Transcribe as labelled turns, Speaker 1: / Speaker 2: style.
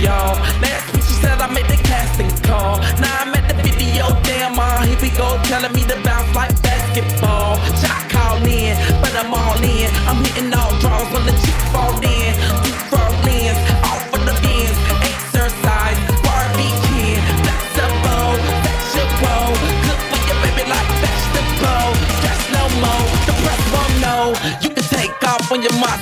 Speaker 1: y'all. Last week she said I made the casting call. Now I'm at the video, demo. Uh, here we go, telling me to bounce like basketball. Shot called in, but I'm all in. I'm hitting all draws when the chick fall in. Two front lens, all for the bins. Exercise, Barbie kid, flexible, sexual. Cook for your baby like vegetable. Stress no more, the press won't know. You can take off when you're my.